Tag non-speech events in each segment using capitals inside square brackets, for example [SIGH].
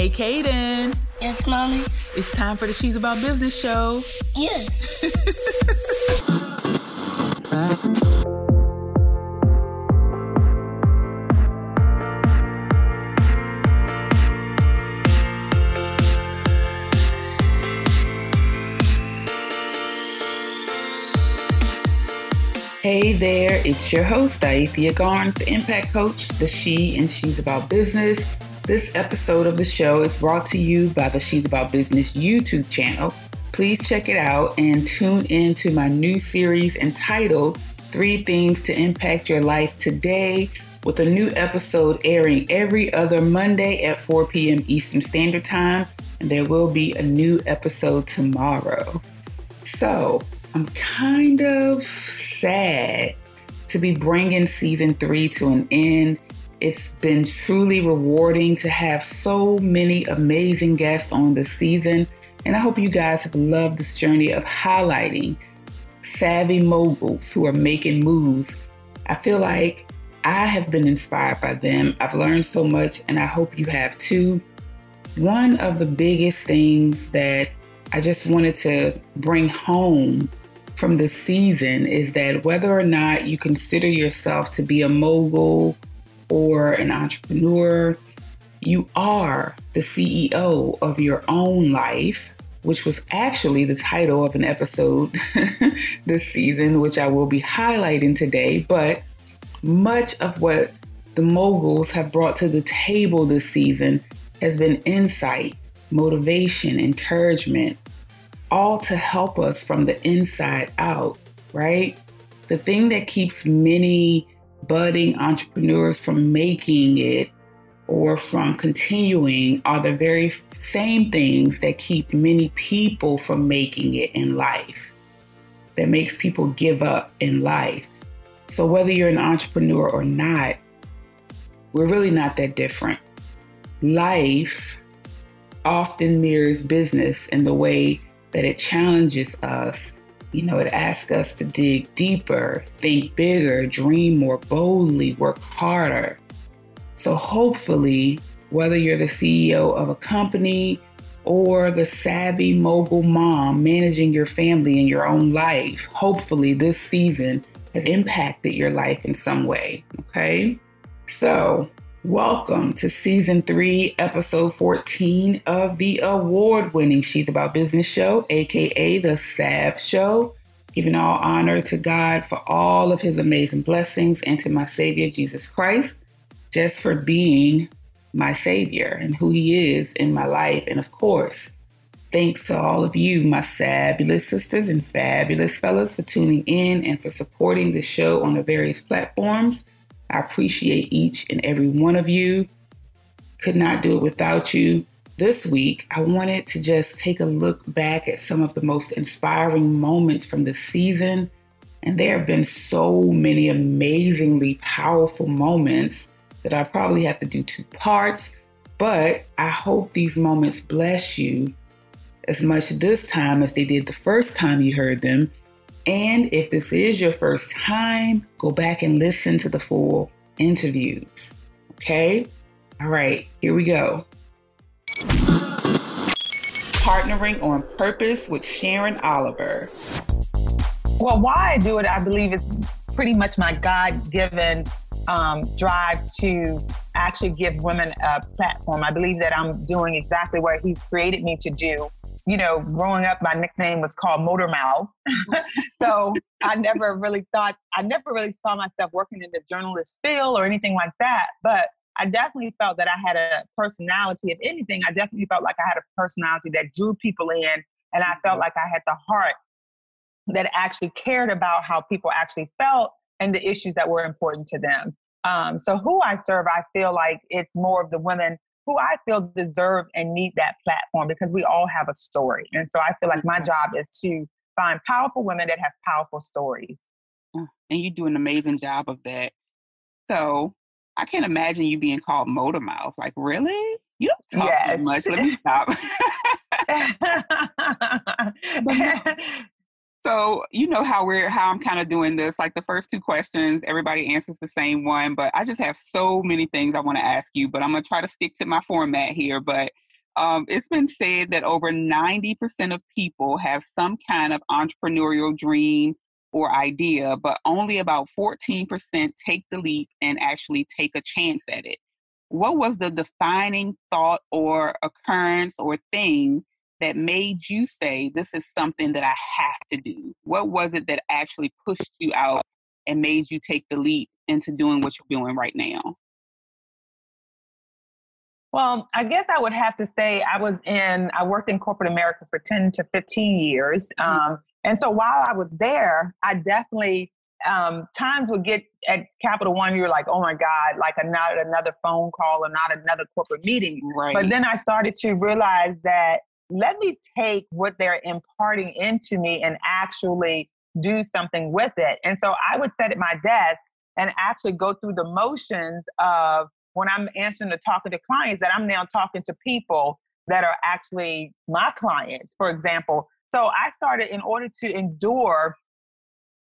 Hey, Kaden. Yes, mommy. It's time for the She's About Business show. Yes. Hey there, it's your host, Diathe Garnes, the Impact Coach, the She and She's About Business. This episode of the show is brought to you by the She's About Business YouTube channel. Please check it out and tune in to my new series entitled Three Things to Impact Your Life Today, with a new episode airing every other Monday at 4 p.m. Eastern Standard Time, and there will be a new episode tomorrow. So, I'm kind of sad to be bringing season three to an end. It's been truly rewarding to have so many amazing guests on the season, and I hope you guys have loved this journey of highlighting savvy moguls who are making moves. I feel like I have been inspired by them. I've learned so much, and I hope you have too. One of the biggest things that I just wanted to bring home from the season is that whether or not you consider yourself to be a mogul or an entrepreneur, you are the CEO of your own life, which was actually the title of an episode [LAUGHS] this season, which I will be highlighting today. But much of what the moguls have brought to the table this season has been insight, motivation, encouragement, all to help us from the inside out, right? The thing that keeps many budding entrepreneurs from making it or from continuing are the very same things that keep many people from making it in life, that makes people give up in life. So, whether you're an entrepreneur or not, we're really not that different. Life often mirrors business in the way that it challenges us. You know, it asks us to dig deeper, think bigger, dream more boldly, work harder. So, hopefully, whether you're the CEO of a company or the savvy mogul mom managing your family and your own life, hopefully, this season has impacted your life in some way. Okay? So, Welcome to season three, episode 14 of the award winning She's About Business show, aka the SAB show. Giving all honor to God for all of his amazing blessings and to my Savior Jesus Christ, just for being my Savior and who he is in my life. And of course, thanks to all of you, my fabulous sisters and fabulous fellas, for tuning in and for supporting the show on the various platforms. I appreciate each and every one of you. Could not do it without you. This week, I wanted to just take a look back at some of the most inspiring moments from the season. And there have been so many amazingly powerful moments that I probably have to do two parts. But I hope these moments bless you as much this time as they did the first time you heard them and if this is your first time, go back and listen to the full interviews. Okay? All right, here we go. Partnering on Purpose with Sharon Oliver. Well, why I do it, I believe, is pretty much my God given um, drive to actually give women a platform. I believe that I'm doing exactly what He's created me to do you know, growing up, my nickname was called Motor Mouth. [LAUGHS] so I never really thought, I never really saw myself working in the journalist field or anything like that. But I definitely felt that I had a personality. If anything, I definitely felt like I had a personality that drew people in. And I felt mm-hmm. like I had the heart that actually cared about how people actually felt and the issues that were important to them. Um, so, who I serve, I feel like it's more of the women who I feel deserve and need that platform because we all have a story. And so I feel like my job is to find powerful women that have powerful stories. Mm, and you do an amazing job of that. So I can't imagine you being called motor mouth. Like, really? You don't talk yes. much. Let me stop. [LAUGHS] [LAUGHS] So you know how we're how I'm kind of doing this. Like the first two questions, everybody answers the same one, but I just have so many things I want to ask you. But I'm gonna try to stick to my format here. But Um, it's been said that over 90% of people have some kind of entrepreneurial dream or idea, but only about 14% take the leap and actually take a chance at it. What was the defining thought or occurrence or thing that made you say, This is something that I have to do? What was it that actually pushed you out and made you take the leap into doing what you're doing right now? Well, I guess I would have to say I was in, I worked in corporate America for 10 to 15 years. Mm-hmm. Um, and so while I was there, I definitely, um, times would get at Capital One, you're like, oh my God, like a, not another phone call or not another corporate meeting. Right. But then I started to realize that let me take what they're imparting into me and actually do something with it. And so I would sit at my desk and actually go through the motions of when I'm answering to talking to clients that I'm now talking to people that are actually my clients, for example. So I started in order to endure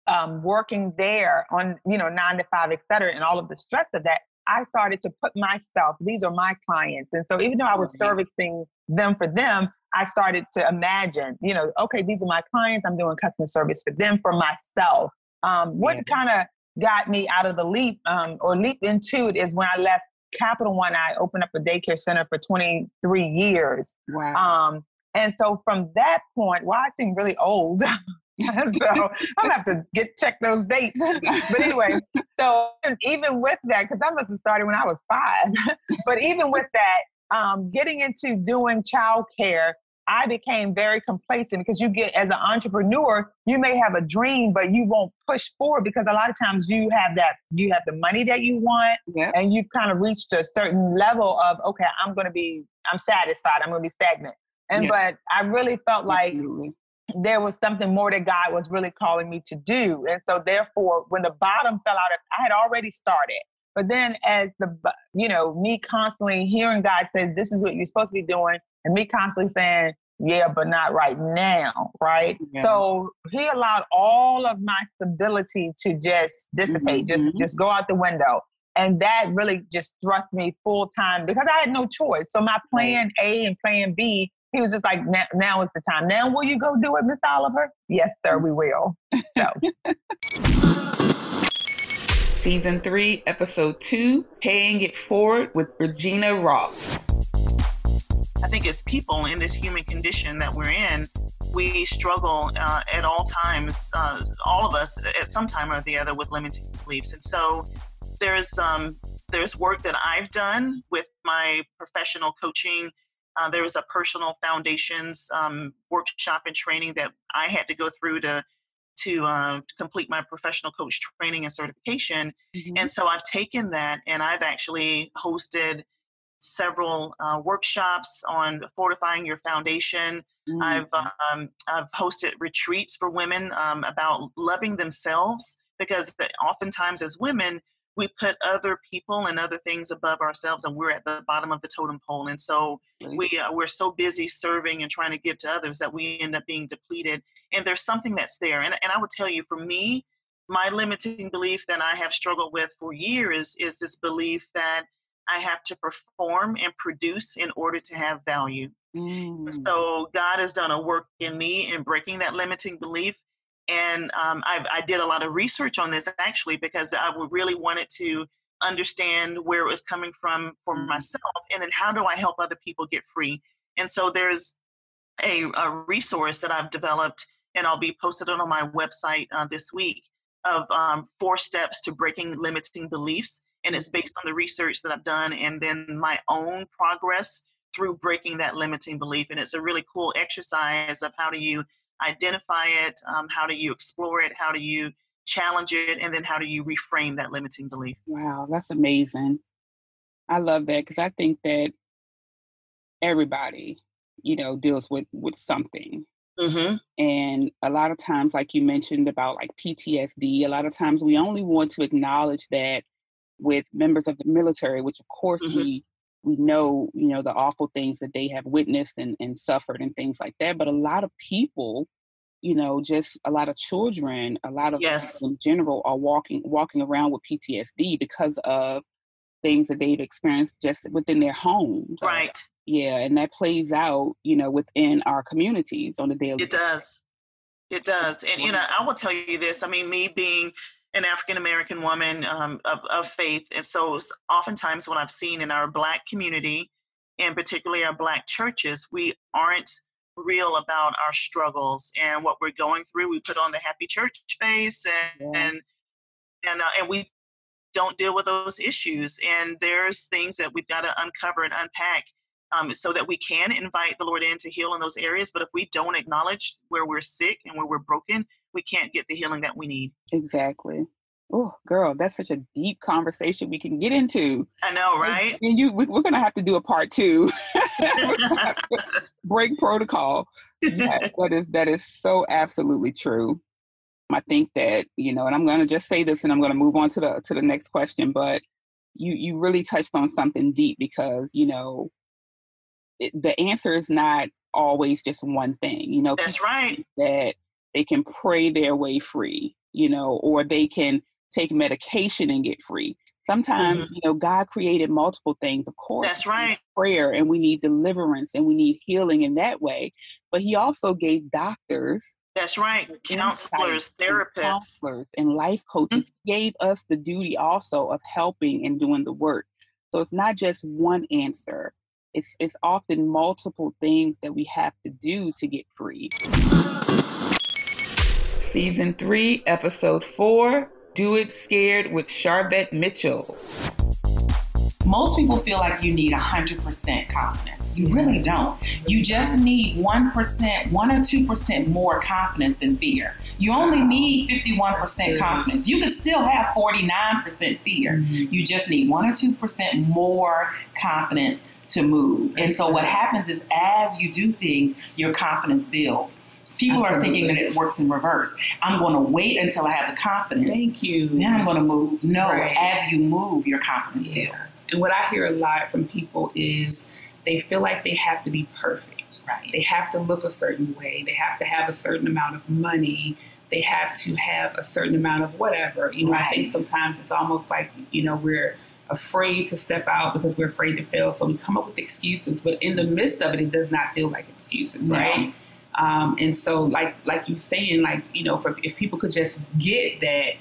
um, working there on, you know, nine to five, et cetera, and all of the stress of that, I started to put myself, these are my clients. And so even though I was servicing them for them, I started to imagine, you know, okay, these are my clients. I'm doing customer service for them, for myself. Um, what kind of got me out of the leap um, or leap into it is when I left Capital One, I opened up a daycare center for 23 years. Wow. Um, and so from that point, well, I seem really old. [LAUGHS] so I'm gonna have to get check those dates. but anyway, so even with that, because I must have started when I was five. [LAUGHS] but even with that, um, getting into doing childcare I became very complacent because you get as an entrepreneur, you may have a dream, but you won't push forward because a lot of times you have that you have the money that you want and you've kind of reached a certain level of okay, I'm gonna be I'm satisfied, I'm gonna be stagnant. And but I really felt like Absolutely. there was something more that God was really calling me to do. And so therefore when the bottom fell out, I had already started. But then as the you know, me constantly hearing God say, This is what you're supposed to be doing and me constantly saying, yeah, but not right now, right? Yeah. So he allowed all of my stability to just dissipate, mm-hmm. just just go out the window. And that really just thrust me full time because I had no choice. So my plan A and plan B, he was just like, now is the time. Now will you go do it, Miss Oliver? Yes, sir, we will. So [LAUGHS] Season three, episode two, Paying It Forward with Regina Ross. I think as people in this human condition that we're in, we struggle uh, at all times, uh, all of us at some time or the other with limiting beliefs. And so there's um, there's work that I've done with my professional coaching. Uh, there was a personal foundations um, workshop and training that I had to go through to to, uh, complete my professional coach training and certification. Mm-hmm. And so I've taken that and I've actually hosted several uh, workshops on fortifying your foundation. Mm-hmm. I've um, I've hosted retreats for women um, about loving themselves because oftentimes as women we put other people and other things above ourselves and we're at the bottom of the totem pole and so we uh, we're so busy serving and trying to give to others that we end up being depleted and there's something that's there and, and i would tell you for me my limiting belief that i have struggled with for years is this belief that I have to perform and produce in order to have value. Mm. So God has done a work in me in breaking that limiting belief. And um, i did a lot of research on this actually because I really wanted to understand where it was coming from for mm. myself and then how do I help other people get free. And so there's a, a resource that I've developed and I'll be posted on my website uh, this week of um, four steps to breaking limiting beliefs and it's based on the research that I've done and then my own progress through breaking that limiting belief. And it's a really cool exercise of how do you identify it, um, how do you explore it, how do you challenge it, and then how do you reframe that limiting belief. Wow, that's amazing. I love that because I think that everybody, you know, deals with with something. Mm-hmm. And a lot of times, like you mentioned about like PTSD, a lot of times we only want to acknowledge that with members of the military, which of course mm-hmm. we we know, you know, the awful things that they have witnessed and, and suffered and things like that. But a lot of people, you know, just a lot of children, a lot of yes. in general are walking walking around with PTSD because of things that they've experienced just within their homes. Right. Yeah, and that plays out, you know, within our communities on a daily. It does. It does. And you know, I will tell you this. I mean, me being an African American woman um, of, of faith, and so oftentimes what I've seen in our Black community, and particularly our Black churches, we aren't real about our struggles and what we're going through. We put on the happy church face and yeah. and and, uh, and we don't deal with those issues. And there's things that we've got to uncover and unpack um, so that we can invite the Lord in to heal in those areas. But if we don't acknowledge where we're sick and where we're broken, we can't get the healing that we need. Exactly. Oh, girl, that's such a deep conversation we can get into. I know, right? And you, we, are going to have to do a part two. [LAUGHS] [LAUGHS] break protocol. that, that is that is so absolutely true. I think that you know, and I'm going to just say this, and I'm going to move on to the to the next question. But you you really touched on something deep because you know the answer is not always just one thing. You know, that's right. That they can pray their way free, you know, or they can take medication and get free. Sometimes, mm-hmm. you know, God created multiple things, of course. That's right. Prayer and we need deliverance and we need healing in that way. But he also gave doctors. That's right. Counselors, therapists. And counselors and life coaches mm-hmm. gave us the duty also of helping and doing the work. So it's not just one answer it's it's often multiple things that we have to do to get free. Season three, episode four, Do It Scared with Charvette Mitchell. Most people feel like you need 100% confidence. You really don't. You just need 1%, 1 or 2% more confidence than fear. You only need 51% confidence. You could still have 49% fear. Mm-hmm. You just need 1 or 2% more confidence to move. And so what happens is as you do things, your confidence builds. People Absolutely. are thinking that it works in reverse. I'm going to wait until I have the confidence. Thank you. Then I'm going to move. No, right. as you move, your confidence yeah. builds. And what I hear a lot from people is they feel like they have to be perfect. Right. They have to look a certain way. They have to have a certain amount of money. They have to have a certain amount of whatever. You know, right. I think sometimes it's almost like, you know, we're afraid to step out because we're afraid to fail. So we come up with excuses, but in the midst of it, it does not feel like excuses, right? Um, and so, like like you saying, like you know, for, if people could just get that,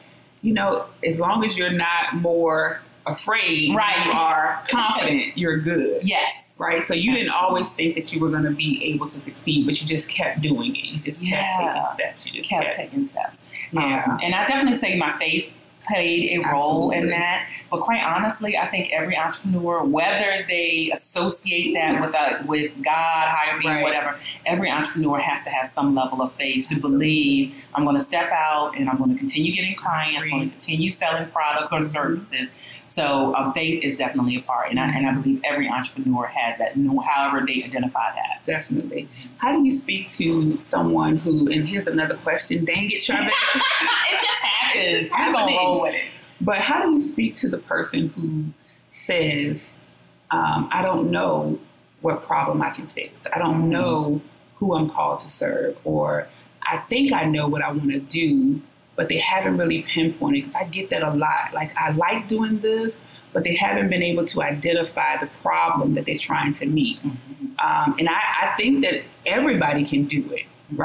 you know, as long as you're not more afraid, right, you are confident, you're good. Yes. Right. So you didn't always think that you were going to be able to succeed, but you just kept doing it. You just kept taking steps. You just kept, kept taking steps. Yeah. Um, and I definitely say my faith played a role Absolutely. in that. But quite honestly, I think every entrepreneur, whether they associate that with a, with God, higher being, right. whatever, every entrepreneur has to have some level of faith to believe I'm going to step out and I'm going to continue getting clients, I'm going to continue selling products or mm-hmm. services. So um, faith is definitely a part, and I, and I believe every entrepreneur has that, however they identify that. Definitely. How do you speak to someone who? And here's another question. Dang it, Charmaine. [LAUGHS] it just I'm gonna roll with it. But how do you speak to the person who says, um, "I don't know what problem I can fix. I don't mm-hmm. know who I'm called to serve," or "I think I know what I want to do." but they haven't really pinpointed because I get that a lot. Like I like doing this, but they haven't been able to identify the problem that they're trying to meet. Mm-hmm. Um, and I, I, think that everybody can do it, mm-hmm.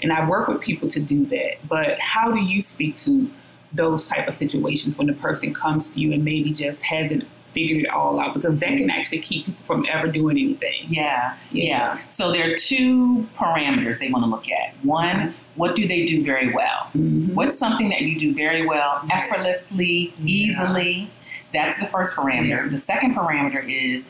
Right? And I work with people to do that. But how do you speak to those type of situations when the person comes to you and maybe just hasn't figured it all out because that can actually keep people from ever doing anything. Yeah, yeah. yeah. So there are two parameters they want to look at. One, what do they do very well? Mm-hmm. What's something that you do very well, effortlessly, easily? That's the first parameter. Yeah. The second parameter is,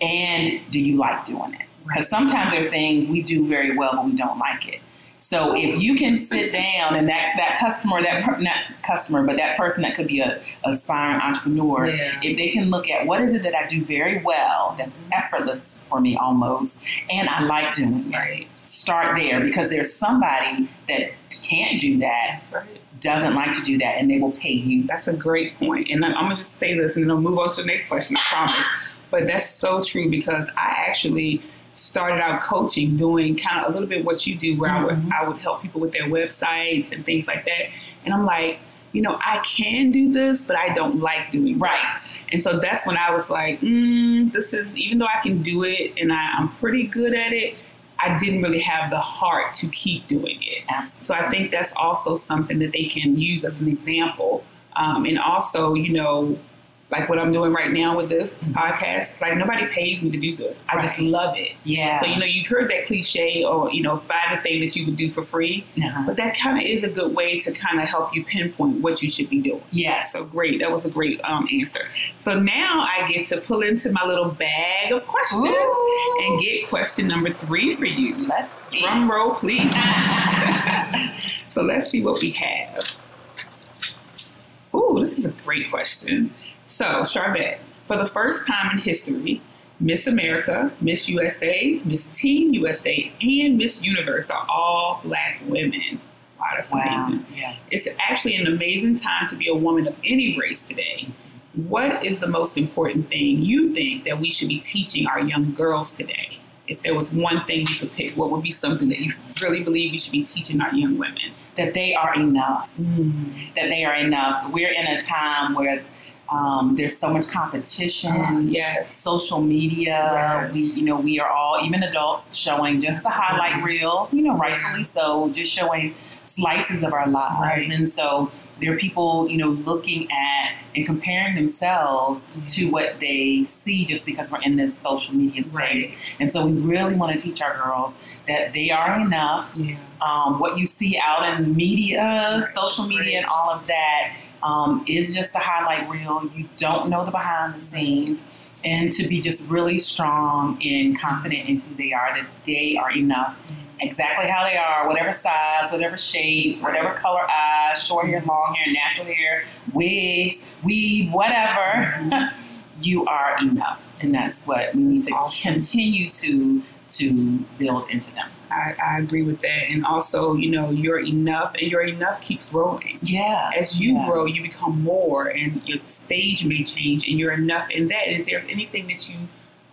and do you like doing it? Because sometimes there are things we do very well, but we don't like it. So if you can sit down and that, that customer, that not customer, but that person that could be a, aspiring entrepreneur, yeah. if they can look at what is it that I do very well, that's effortless for me almost, and I like doing it. Start there because there's somebody that can't do that. Doesn't like to do that, and they will pay you. That's a great point. And I'm, I'm gonna just say this, and then I'll move on to the next question. I promise. but that's so true because I actually started out coaching, doing kind of a little bit what you do, where mm-hmm. I would mm-hmm. I would help people with their websites and things like that. And I'm like, you know, I can do this, but I don't like doing this. Right. And so that's when I was like, mm, this is, even though I can do it and I, I'm pretty good at it, I didn't really have the heart to keep doing it. Absolutely. So I think that's also something that they can use as an example. Um, and also, you know, like what I'm doing right now with this podcast, like nobody pays me to do this. I just love it. Yeah. So, you know, you've heard that cliche or, you know, find a thing that you would do for free. Uh-huh. But that kind of is a good way to kind of help you pinpoint what you should be doing. Yes. So great. That was a great um, answer. So now I get to pull into my little bag of questions Ooh. and get question number three for you. Let's see. Drum roll, please. [LAUGHS] so let's see what we have. Ooh, this is a great question. So, Charvette, for the first time in history, Miss America, Miss USA, Miss Teen USA, and Miss Universe are all black women. Wow, that's Wow. amazing. Yeah. It's actually an amazing time to be a woman of any race today. What is the most important thing you think that we should be teaching our young girls today? If there was one thing you could pick, what would be something that you really believe we should be teaching our young women? That they are enough. Mm-hmm. That they are enough. We're in a time where um, there's so much competition. Yes. social media. Yes. We, you know, we are all, even adults, showing just the highlight reels. You know, rightfully so, just showing slices of our lives. Right. And so there are people, you know, looking at and comparing themselves to what they see just because we're in this social media space. Right. And so we really want to teach our girls that they are enough. Yeah. Um, what you see out in media, Right. social media, and all of that um, is just the highlight reel. You don't know the behind the scenes. And to be just really strong and confident in who they are, that they are enough, exactly how they are, whatever size, whatever shape, whatever color eyes, short hair, long hair, natural hair, wigs, weave, whatever. [LAUGHS] you are enough, and that's what we need to continue to to build into them. I, I agree with that. And also, you know, you're enough and your enough keeps growing. Yeah. As you Yeah. grow, you become more and your stage may change and you're enough in that. If there's anything that you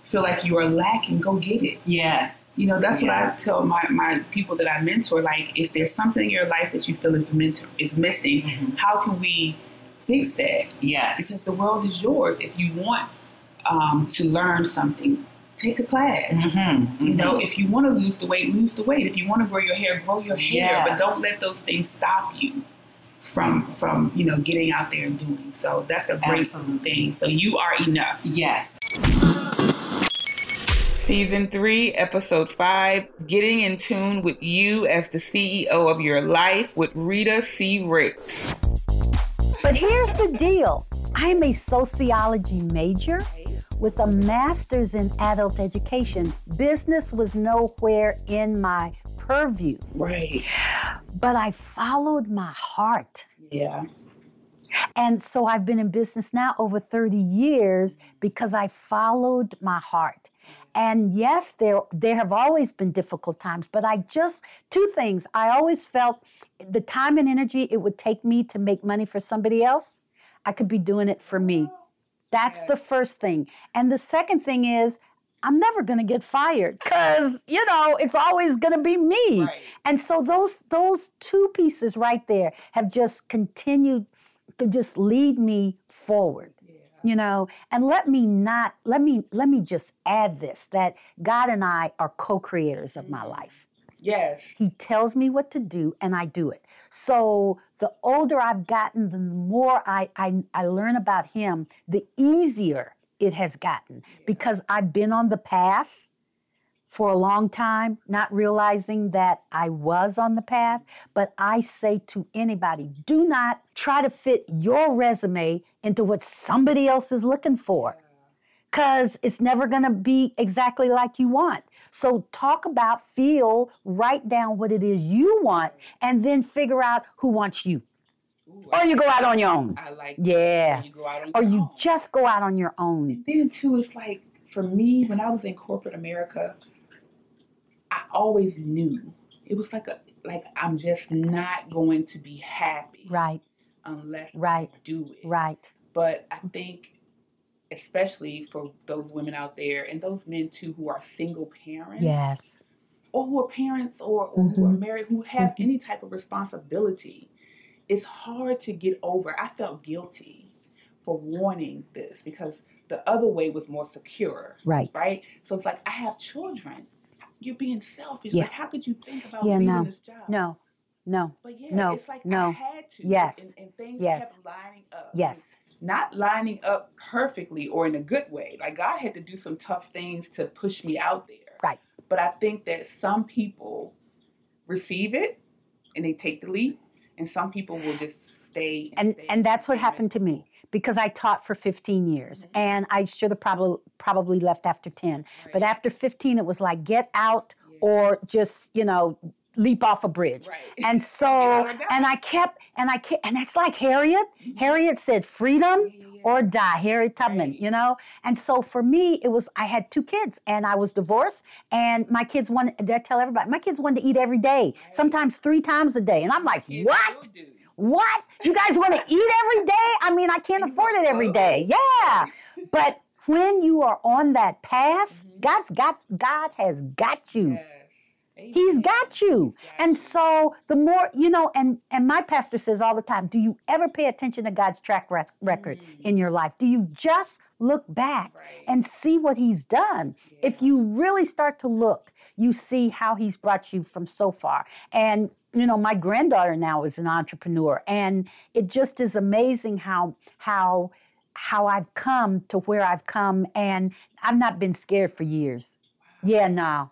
feel like you are lacking, go get it. Yes. You know, that's Yeah. what I tell my, my people that I mentor. Like, if there's something in your life that you feel is, mentor, is missing, Mhm. how can we fix that? Yes. Because the world is yours. If you want um, to learn something, take a class. Mhm, You know, mhm. if you want to lose the weight, lose the weight. If you want to grow your hair, grow your hair. Yeah. But don't let those things stop you from from you know getting out there and doing. So that's a great Absolutely. thing. So you are enough. Yes. Season three, episode five, getting in tune with you as the CEO of your life with Rita C. Ricks. But here's the deal I am a sociology major with a master's in adult education. Business was nowhere in my purview, Right. but I followed my heart. Yeah. And so I've been in business now over 30 years because I followed my heart. And yes, there there have always been difficult times, but I just two things. I always felt the time and energy it would take me to make money for somebody else, I could be doing it for me. That's the first thing. And the second thing is I'm never going to get fired cuz you know, it's always going to be me. Right. And so those those two pieces right there have just continued to just lead me forward. You know, and let me not let me let me just add this that God and I are co-creators of my mm-hmm. life. Yes. He tells me what to do and I do it. So the older I've gotten, the more I, I, I learn about him, the easier it has gotten because I've been on the path for a long time, not realizing that I was on the path. But I say to anybody, do not try to fit your resume into what somebody else is looking for because it's never going to be exactly like you want. So talk about, feel, write down what it is you want, and then figure out who wants you. Or you go out on your own. I like Yeah. You go out on Or you own. just go out on your own. then too, it's like for me when I was in corporate America, I always knew it was like a like I'm just not going to be happy Right, unless Right. I do it. right. But I think, especially for those women out there and those men too who are single parents, Yes. or who are parents or, or who are Mhm. married who have Mhm. any type of responsibility, it's hard to get over. I felt guilty for wanting this because the other way was more secure, Right. right? So it's like I have children. You're being selfish. Yeah. Like, how could you think about Yeah, leaving no. this job? No. No. But yeah, No, it's like no. I had to. Yes. And, and things Yes. kept lining up. Yes. Not lining up perfectly or in a good way. Like God had to do some tough things to push me out there. Right. But I think that some people receive it and they take the leap, and some people will just stay. and stay and that's what happened to me because I taught for 15 years Mhm. and I should have probably probably left after 10 but after 15 it was like get out Yeah. or just you know leap off a bridge Right. [LAUGHS] and so out or die. and I kept and I kept and that's like Harriet Harriet said freedom Yeah, yeah, yeah. or die Harriet Tubman Right. you know and so for me it was I had two kids and I was divorced and my kids wanted I tell everybody my kids wanted to eat every day Right. sometimes three times a day and I'm like what what? You guys want to eat every day? I mean, I can't afford it every day. Yeah. But when you are on that path, Mhm. God's got God has got you. He's got you. He's got And so the more, you know, and and my pastor says all the time, do you ever pay attention to God's track rec- record Mm. in your life? Do you just look back Right. and see what he's done? If you really start to look, you see how he's brought you from so far. And you know, my granddaughter now is an entrepreneur, and it just is amazing how how how I've come to where I've come, and I've not been scared for years. Yeah, no.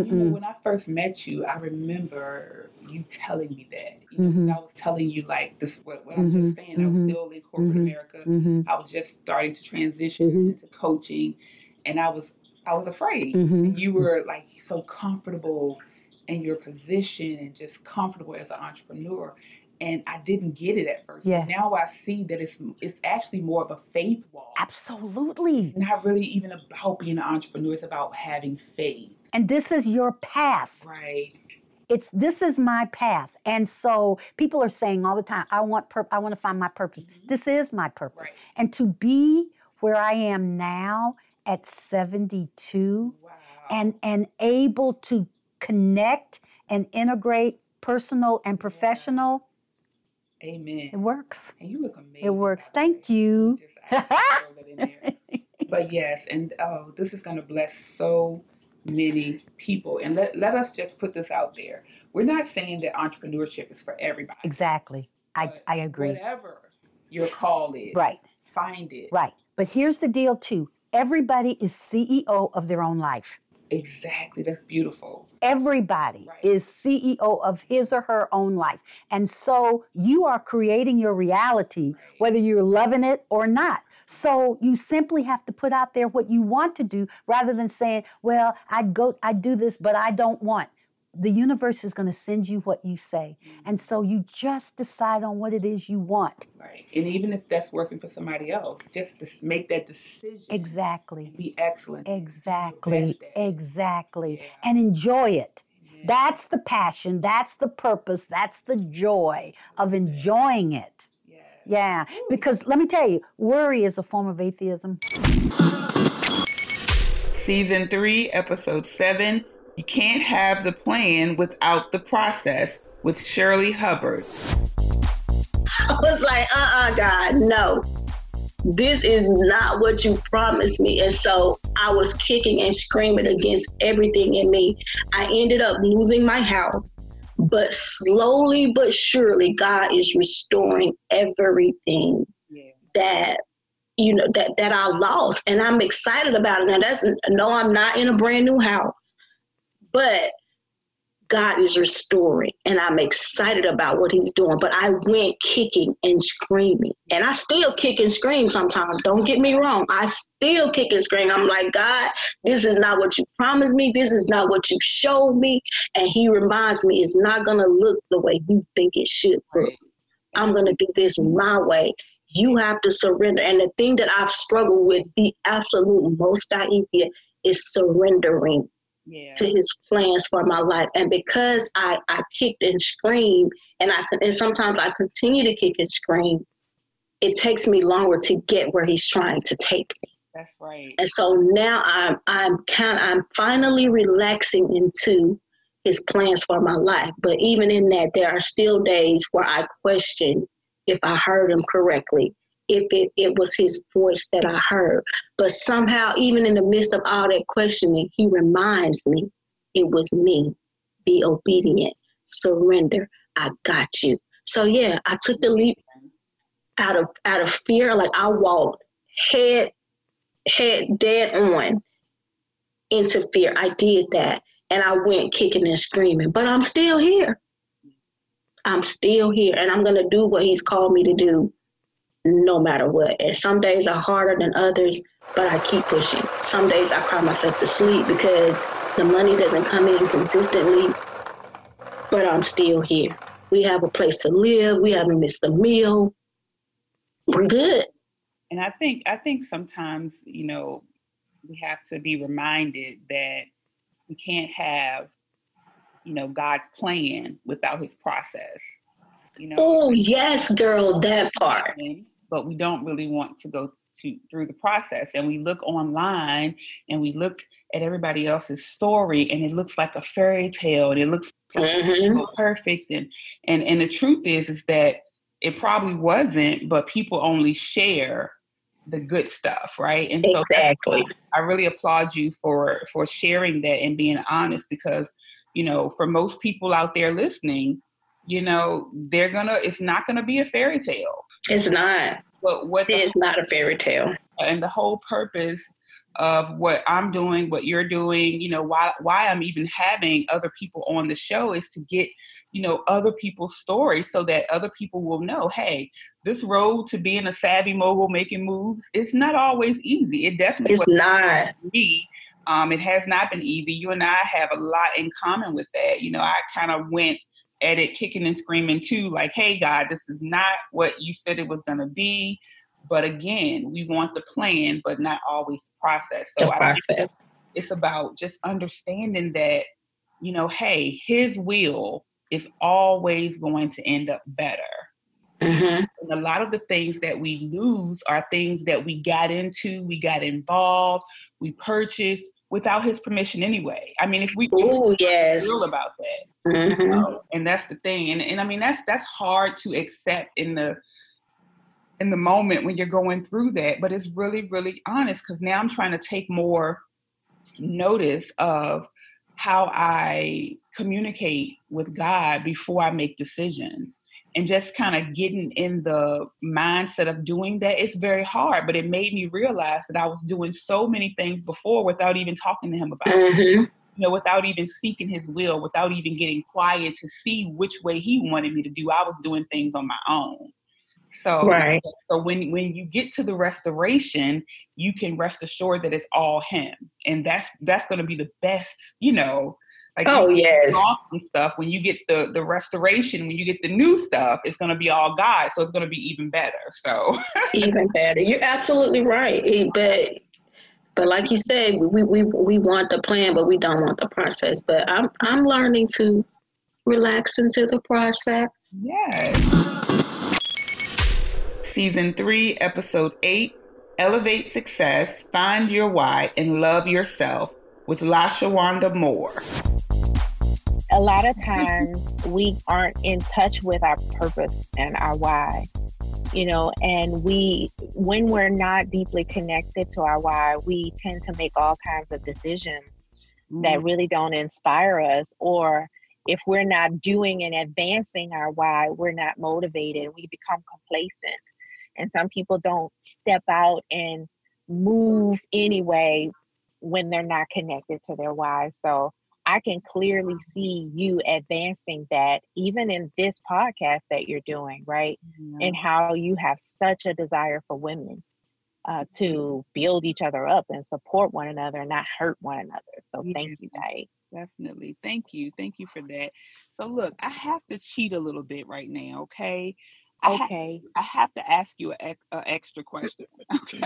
You know, when I first met you, I remember you telling me that. You know, Mhm. I was telling you like this. What, what I'm Mhm, just saying. I was mhm, still in corporate mhm, America. Mm-hmm. I was just starting to transition into coaching, and I was I was afraid. Mm-hmm. You were like so comfortable in your position and just comfortable as an entrepreneur. And I didn't get it at first. But Yeah. Now I see that it's it's actually more of a faith walk. Absolutely. Not really even about being an entrepreneur. It's about having faith. And this is your path. Right. It's this is my path. And so people are saying all the time, I want pur- I want to find my purpose. Mhm. This is my purpose. Right. And to be where I am now at 72 Wow. and and able to connect and integrate personal and professional, it Amen. It works. And you look amazing. It works. Thank way. you. Just add that little bit in there. [LAUGHS] But yes, and oh, this is going to bless so many people. And let, let us just put this out there. We're not saying that entrepreneurship is for everybody. Exactly. I, I agree. Whatever your call is, Right. find it. Right. But here's the deal too. Everybody is CEO of their own life. Exactly. That's beautiful. Everybody Right. is CEO of his or her own life. And so you are creating your reality, whether you're loving it or not. So you simply have to put out there what you want to do rather than saying, well, I'd go, I'd do this, but I don't want. The universe is going to send you what you say. Mm-hmm. And so you just decide on what it is you want. Right. And even if that's working for somebody else, just make that decision. Exactly. Be excellent. Exactly. Exactly. Yeah. And enjoy it. Yeah. That's the passion. That's the purpose. That's the joy of enjoying it. Yeah. Ooh. Because let me tell you, worry is a form of atheism. Season 3, Episode 7 You Can't Have the Plan Without the Process with Shirley Hubbard. I was like, uh uh God, no. This is not what you promised me. And so I was kicking and screaming against everything in me. I ended up losing my house, but slowly but surely, God is restoring everything Yeah. that you know that that I lost, and I'm excited about it. Now that's no, I'm not in a brand new house, but God is restoring, and I'm excited about what He's doing. But I went kicking and screaming, and I still kick and scream sometimes. Don't get me wrong, I still kick and scream. I'm like, God, this is not what you promised me. This is not what you showed me. And He reminds me, it's not gonna look the way you think it should look. I'm to do this my way. You have to surrender. And the thing that I've struggled with the absolute most, Aethia, is surrendering Yeah. to his plans for my life. And because I, I kicked and screamed, and I and sometimes I continue to kick and scream, it takes me longer to get where he's trying to take me. That's right. And so now I'm I'm kind I'm finally relaxing into his plans for my life. But even in that, there are still days where I question if I heard him correctly, if it, it was his voice that I heard. But somehow, even in the midst of all that questioning, he reminds me it was me. Be obedient, surrender. I got you. So yeah, I took the leap out of out of fear. Like I walked head head dead on into fear. I did that and I went kicking and screaming, but I'm still here. I'm still here and I'm to do what he's called me to do no matter what. And some days are harder than others, but I keep pushing. Some days I cry myself to sleep because the money doesn't come in consistently, but I'm still here. We have a place to live. We haven't missed a meal. We're good. And I think I think sometimes, you know, we have to be reminded that we can't have, you know, God's plan without his process. You know. Oh yes, girl, that part. But we don't really want to go to through the process. And we look online and we look at everybody else's story and it looks like a fairy tale and it looks mm-hmm. so perfect. And and and the truth is is that it probably wasn't, but people only share the good stuff, right? And so exactly. I really applaud you for for sharing that and being honest because, you know, for most people out there listening, you know, they're gonna it's not gonna be a fairy tale. It's not. But what it is not a fairy tale. And the whole purpose of what I'm doing, what you're doing, you know, why why I'm even having other people on the show is to get you know other people's stories so that other people will know hey this road to being a savvy mogul making moves it's not always easy it definitely it's not me um, it has not been easy you and i have a lot in common with that you know i kind of went at it kicking and screaming too like hey god this is not what you said it was going to be but again we want the plan but not always the process so the process. it's about just understanding that you know hey his will is always going to end up better. Mm-hmm. And a lot of the things that we lose are things that we got into, we got involved, we purchased without his permission anyway. I mean, if we Ooh, yes. feel about that, mm-hmm. know, and that's the thing. And and I mean, that's that's hard to accept in the in the moment when you're going through that. But it's really, really honest because now I'm trying to take more notice of how I communicate with God before I make decisions. And just kind of getting in the mindset of doing that, it's very hard, but it made me realize that I was doing so many things before without even talking to him about mm-hmm. it. You know, without even seeking his will, without even getting quiet to see which way he wanted me to do. I was doing things on my own. So, right. so when when you get to the restoration, you can rest assured that it's all him, and that's that's going to be the best, you know. Like oh yes, awesome stuff. When you get the the restoration, when you get the new stuff, it's going to be all God. So it's going to be even better. So [LAUGHS] even better. You're absolutely right. But but like you said, we, we we want the plan, but we don't want the process. But I'm I'm learning to relax into the process. Yes. Season 3, Episode 8 Elevate Success, Find Your Why, and Love Yourself with LaShawanda Moore. A lot of times we aren't in touch with our purpose and our why, you know, and we, when we're not deeply connected to our why, we tend to make all kinds of decisions mm. that really don't inspire us or if we're not doing and advancing our why, we're not motivated. We become complacent and some people don't step out and move anyway when they're not connected to their why. So I can clearly see you advancing that even in this podcast that you're doing, right? Mm-hmm. And how you have such a desire for women uh, to build each other up and support one another and not hurt one another. So yeah. thank you, Diane. Definitely. Thank you. Thank you for that. So, look, I have to cheat a little bit right now, okay? Okay. I, ha- I have to ask you an extra question. [LAUGHS] Okay.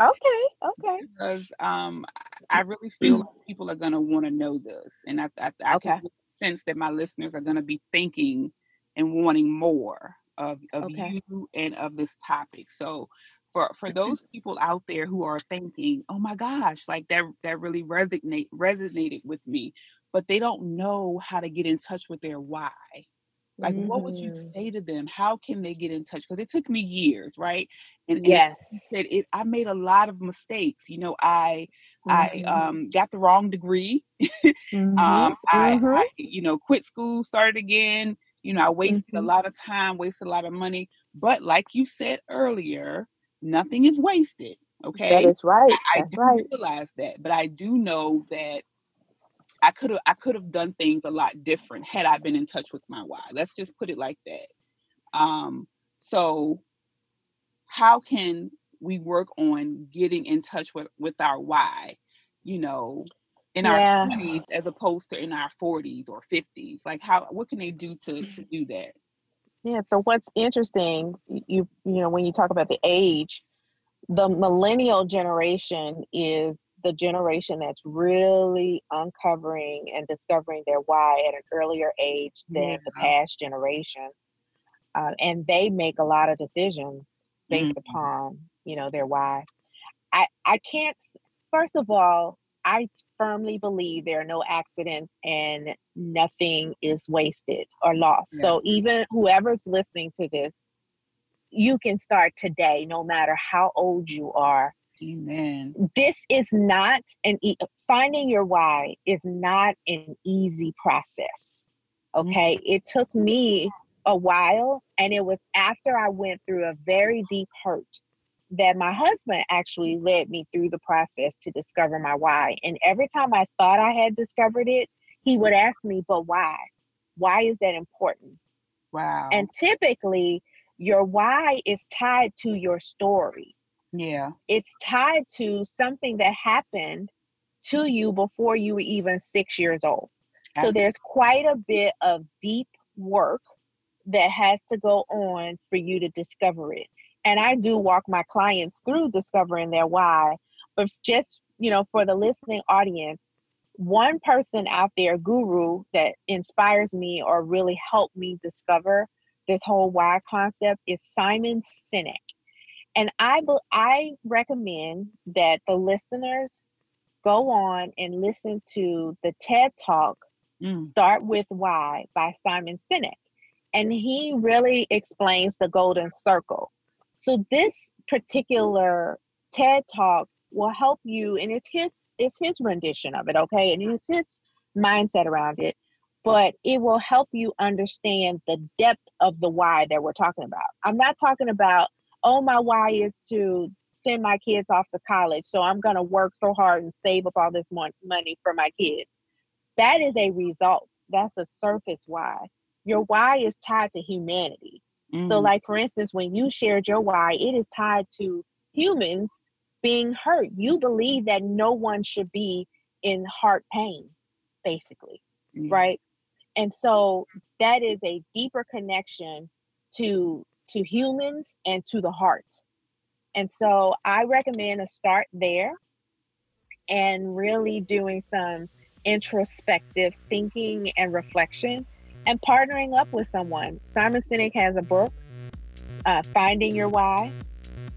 okay. Okay. Because um, I really feel like people are going to want to know this. And I, I, I okay. can sense that my listeners are going to be thinking and wanting more of, of okay. you and of this topic. So, for for those people out there who are thinking, "Oh my gosh, like that that really resonate resonated with me," but they don't know how to get in touch with their why. Like, mm-hmm. what would you mm-hmm. say to them? How can they get in touch? Because it took me years, right? And, and yes, said it. I made a lot of mistakes. You know, I mm-hmm. I um, got the wrong degree. [LAUGHS] mm-hmm. um, I, mm-hmm. I, you know, quit school, started again. You know, I wasted a mm-hmm. lot of time, wasted a lot of money. But like you said earlier, nothing is wasted. Okay, that is right. I, That's do right. realize that, but I do know that I could have I could have done things a lot different had I been in touch with my why. Let's just put it like that. Um, so how can we work on getting in touch with with our why? You know, in yeah. our 20s as opposed to in our 40s or 50s. Like how what can they do to to do that? Yeah, so what's interesting, you you know, when you talk about the age, the millennial generation is the generation that's really uncovering and discovering their why at an earlier age than yeah. the past generations. Uh, and they make a lot of decisions based mm-hmm. upon, you know, their why. I, I can't, first of all, I firmly believe there are no accidents and nothing is wasted or lost. Yeah. So even whoever's listening to this, you can start today, no matter how old you are, Amen. This is not an e- finding your why is not an easy process. Okay, mm-hmm. it took me a while, and it was after I went through a very deep hurt that my husband actually led me through the process to discover my why. And every time I thought I had discovered it, he would ask me, "But why? Why is that important?" Wow. And typically, your why is tied to your story. Yeah. It's tied to something that happened to you before you were even six years old. So there's quite a bit of deep work that has to go on for you to discover it. And I do walk my clients through discovering their why. But just, you know, for the listening audience, one person out there, guru, that inspires me or really helped me discover this whole why concept is Simon Sinek. And I I recommend that the listeners go on and listen to the TED Talk mm. Start with Why by Simon Sinek. And he really explains the golden circle. So this particular TED Talk will help you and it's his it's his rendition of it, okay? And it's his mindset around it, but it will help you understand the depth of the why that we're talking about. I'm not talking about oh, my why is to send my kids off to college. So I'm going to work so hard and save up all this money for my kids. That is a result. That's a surface why. Your why is tied to humanity. Mm-hmm. So, like for instance, when you shared your why, it is tied to humans being hurt. You believe that no one should be in heart pain, basically, mm-hmm. right? And so that is a deeper connection to to humans and to the heart. And so I recommend a start there and really doing some introspective thinking and reflection and partnering up with someone. Simon Sinek has a book, uh, Finding Your Why,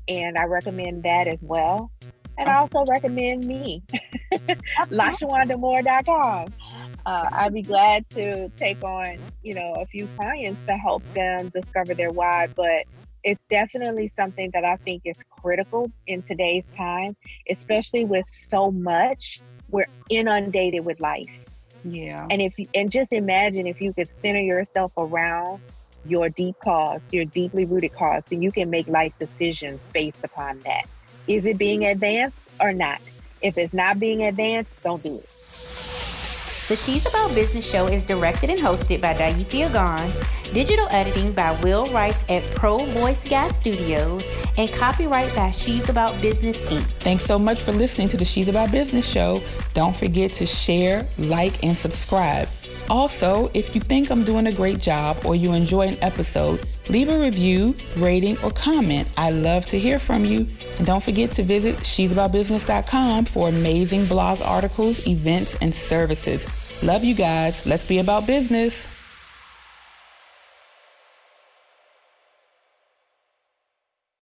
and I recommend that as well. And I also recommend me, [LAUGHS] LaShawandamore.com uh, I'd be glad to take on, you know, a few clients to help them discover their why. But it's definitely something that I think is critical in today's time, especially with so much we're inundated with life. Yeah. And if you, and just imagine if you could center yourself around your deep cause, your deeply rooted cause, then you can make life decisions based upon that. Is it being advanced or not? If it's not being advanced, don't do it. The She's About Business show is directed and hosted by Diathe Garns, digital editing by Will Rice at Pro Voice Guy Studios, and copyright by She's About Business Inc. Thanks so much for listening to the She's About Business show. Don't forget to share, like, and subscribe. Also, if you think I'm doing a great job or you enjoy an episode, leave a review, rating, or comment. I love to hear from you. And don't forget to visit she'saboutbusiness.com for amazing blog articles, events, and services. Love you guys. Let's be about business.